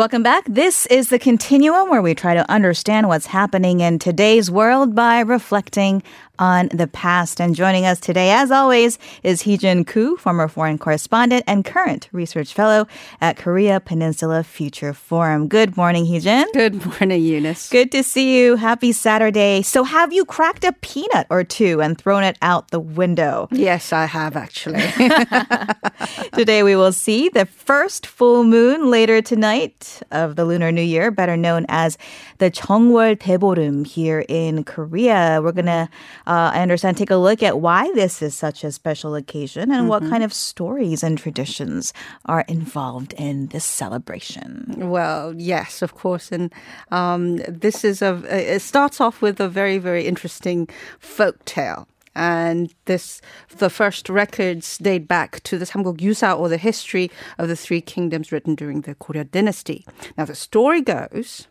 Welcome back. This is the continuum where we try to understand what's happening in today's world by reflecting on the past. And joining us today, as always, is Heejun Koo, former foreign correspondent and current research fellow at Korea Peninsula Future Forum. Good morning, Heejun. Good morning, Eunice. Good to see you. Happy Saturday. So, have you cracked a peanut or two and thrown it out the window? Yes, I have actually. Today, we will see the first full moon later tonight of the Lunar New Year, better known as the Cheongwol Daeborim here in Korea. We're going to uh, I understand, take a look at why this is such a special occasion and mm-hmm. what kind of stories and traditions are involved in this celebration. Well, yes, of course. And um, this is a, it starts off with a very, very interesting folk tale and this the first records date back to the Samguk Yusa or the history of the three kingdoms written during the Goryeo dynasty. Now the story goes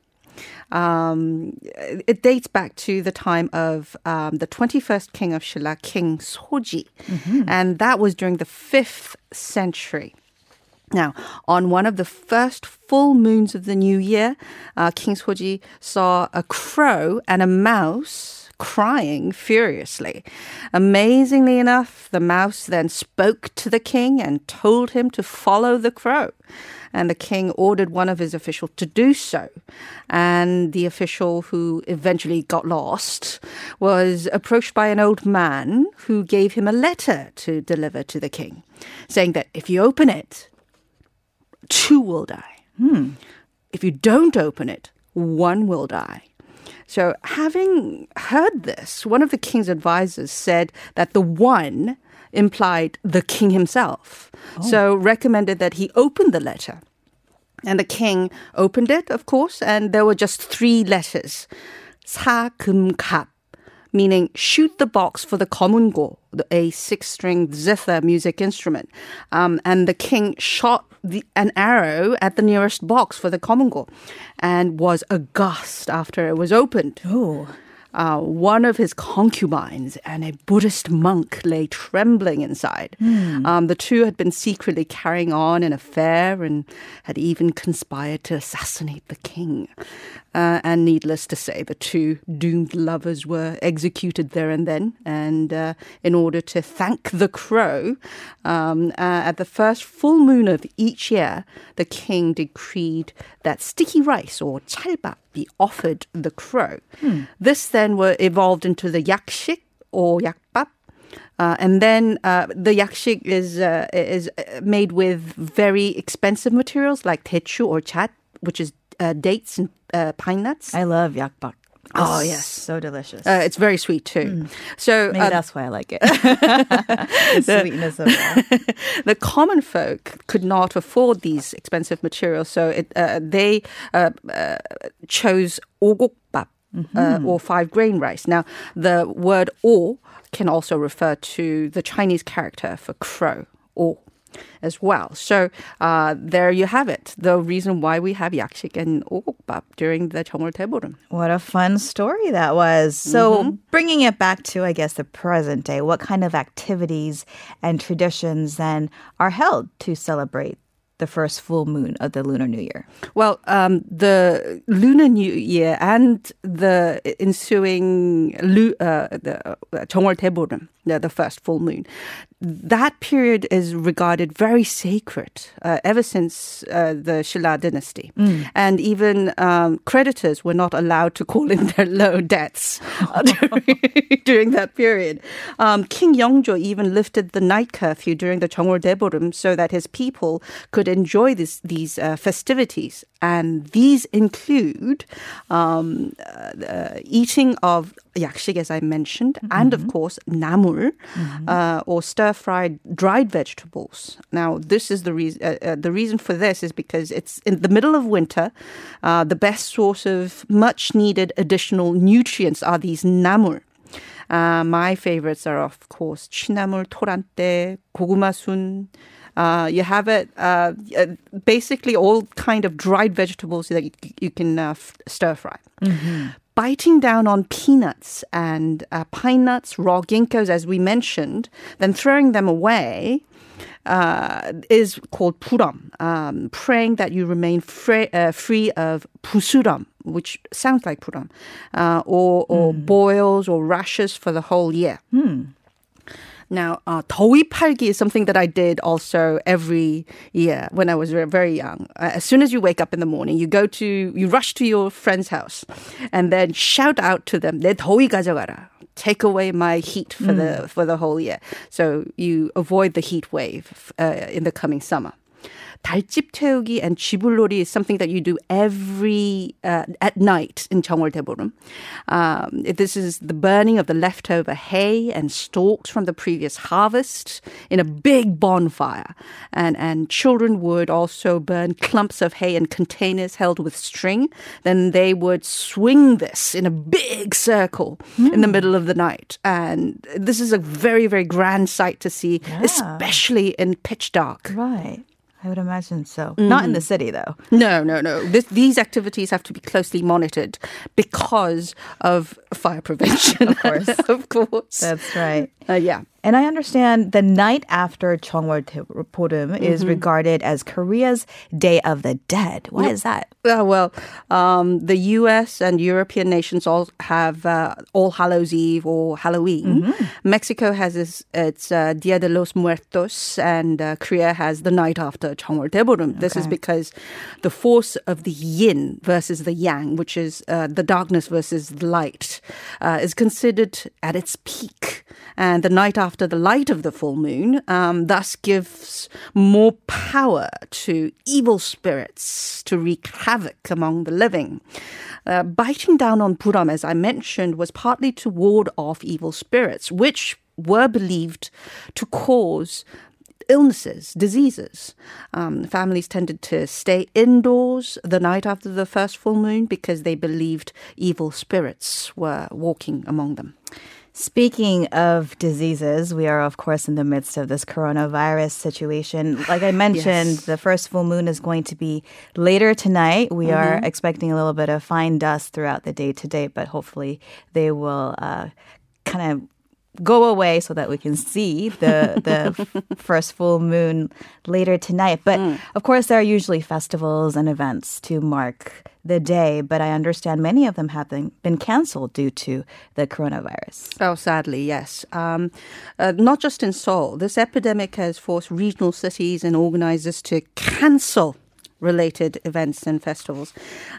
um, it dates back to the time of um, the 21st king of Shilla, King Soji. Mm-hmm. And that was during the 5th century. Now, on one of the first full moons of the new year, uh, King Soji saw a crow and a mouse crying furiously. Amazingly enough, the mouse then spoke to the king and told him to follow the crow and the king ordered one of his officials to do so. And the official who eventually got lost was approached by an old man who gave him a letter to deliver to the king, saying that if you open it, two will die. Hmm. If you don't open it, one will die. So, having heard this, one of the king's advisors said that the one implied the king himself. Oh. So recommended that he open the letter. And the king opened it, of course, and there were just three letters. 사, 금, 갑, meaning shoot the box for the komungo, a six-string zither music instrument. Um, and the king shot the, an arrow at the nearest box for the komungo and was aghast after it was opened. Oh uh, one of his concubines and a Buddhist monk lay trembling inside. Mm. Um, the two had been secretly carrying on an affair and had even conspired to assassinate the king. Uh, and needless to say, the two doomed lovers were executed there and then. And uh, in order to thank the crow, um, uh, at the first full moon of each year, the king decreed that sticky rice or 찰밥 be offered the crow. Hmm. This then were evolved into the yakshik or yakbap. Uh, and then uh, the yakshik is uh, is made with very expensive materials like techu or chat, which is uh, dates and uh, pine nuts. I love yakbap. Oh yes, so delicious. Uh, it's very sweet too. Mm. So maybe uh, that's why I like it. the, sweetness of it. the common folk could not afford these expensive materials, so it, uh, they uh, uh, chose ogokbap mm-hmm. or five grain rice. Now the word or can also refer to the Chinese character for crow. O as well. So uh, there you have it. The reason why we have yakshik and ogokbap during the Cheongwol Daeborim. What a fun story that was. So mm-hmm. bringing it back to, I guess, the present day, what kind of activities and traditions then are held to celebrate the first full moon of the Lunar New Year? Well, um, the Lunar New Year and the ensuing uh, the uh, Cheongwol the, the first full moon, that period is regarded very sacred uh, ever since uh, the Shilla dynasty. Mm. And even um, creditors were not allowed to call in their low debts during, that period. Um, King Yeongjo even lifted the night curfew during the Cheongwol Daeborim so that his people could enjoy this, these uh, festivities. And these include um, uh, eating of Yakshik, as I mentioned, mm-hmm. and of course, namul, mm-hmm. uh, or stir fried dried vegetables. Now, this is the reason. Uh, uh, the reason for this is because it's in the middle of winter. Uh, the best source of much needed additional nutrients are these namul. Uh, my favorites are, of course, chinamul, torante, kogumasun, uh, you have it uh, uh, basically all kind of dried vegetables that you, you can uh, f- stir fry. Mm-hmm biting down on peanuts and uh, pine nuts, raw ginkgos, as we mentioned, then throwing them away. uh, is called puram, um, praying that you remain free, uh, free of pusuram, which sounds like puram, uh, or, or boils or rashes for the whole year. Now, uh, 더위 팔기 is something that I did also every year when I was ve- very young. Uh, as soon as you wake up in the morning, you go to, you rush to your friend's house and then shout out to them, 내 더위 가져가라. Take away my heat for the for the whole year. So you avoid the heat wave uh, in the coming summer. 달집 태우기 and 쥐불놀이 is something that you do every uh, at night in Cheongwol Daeborum. Um, this is the burning of the leftover hay and stalks from the previous harvest in a big bonfire, and and children would also burn clumps of hay in containers held with string. Then they would swing this in a big circle in the middle of the night, and this is a very very grand sight to see, especially in pitch dark. Right. I would imagine so. Not in the city, though. No, no, no. This, these activities have to be closely monitored because of fire prevention. Of course. of course. That's right. Uh, yeah. And I understand the night after Cheongwol Purim is regarded as Korea's Day of the Dead. Why is that? Uh, well, um, the U.S. and European nations all have uh, All Hallows Eve or Halloween. Mexico has its, its uh, Dia de los Muertos, and uh, Korea has the night after Cheongwol Daeborum. This is because the force of the yin versus the yang, which is uh, the darkness versus the light, uh, is considered at its peak. And the night after the light of the full moon um, thus gives more power to evil spirits to wreak havoc among the living. Uh, biting down on Puram, as I mentioned, was partly to ward off evil spirits, which were believed to cause illnesses, diseases. Um, families tended to stay indoors the night after the first full moon because they believed evil spirits were walking among them. Speaking of diseases, we are, of course, in the midst of this coronavirus situation. Like I mentioned, Yes. the first full moon is going to be later tonight. We are Mm-hmm. expecting a little bit of fine dust throughout the day today, but hopefully they will uh, kind of go away so that we can see the the first full moon later tonight. But Mm. of course, there are usually festivals and events to mark the day. But I understand many of them have been, been canceled due to the coronavirus. Oh, sadly, yes. Um, uh, not just in Seoul. This epidemic has forced regional cities and organizers to cancel related events and festivals.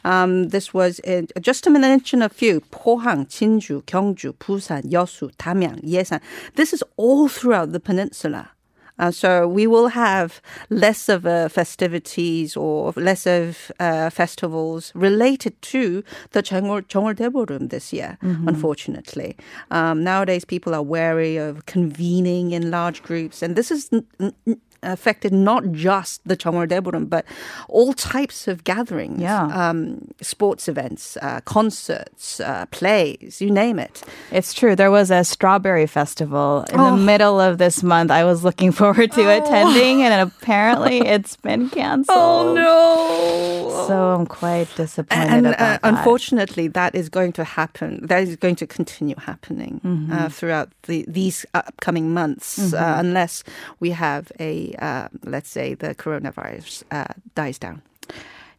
Um, this was in, just to mention a few: Pohang, Jinju, Gyeongju, Busan, Yeosu, Damyang, Yesan. This is all throughout the peninsula. Uh, so we will have less of uh, festivities or less of uh, festivals related to the Cheongwol Daeborum this year, unfortunately. Um, nowadays, people are wary of convening in large groups, and this is n- n- affected not just the Cheongwol Daeborum, but all types of gatherings, Yeah. um, sports events, uh, concerts, uh, plays, you name it. It's true. There was a strawberry festival in Oh. the middle of this month. I was looking forward to attending, and apparently it's been canceled. Oh no! So I'm quite disappointed and about uh, that. unfortunately, that is going to happen. That is going to continue happening Mm-hmm. uh, throughout the, these upcoming months, uh, unless we have a, uh, let's say, the coronavirus uh, dies down.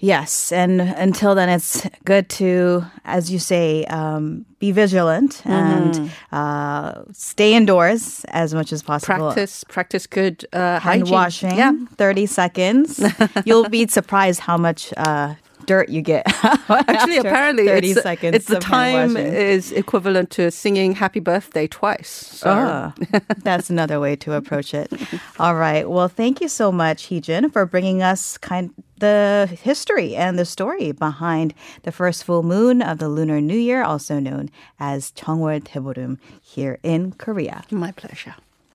Yes, and until then, it's good to, as you say, um, be vigilant and Mm-hmm. uh, stay indoors as much as possible. Practice, practice good uh, hand hygiene. washing. Yeah. thirty seconds. You'll be surprised how much uh, dirt you get. Actually, apparently, thirty it's, seconds. it's the time is equivalent to singing "Happy Birthday" twice. So. Ah, that's another way to approach it. All right. Well, thank you so much, Heejin, for bringing us kind the history and the story behind the first full moon of the Lunar New Year, also known as Cheongwol Daeborum, here in Korea. My pleasure.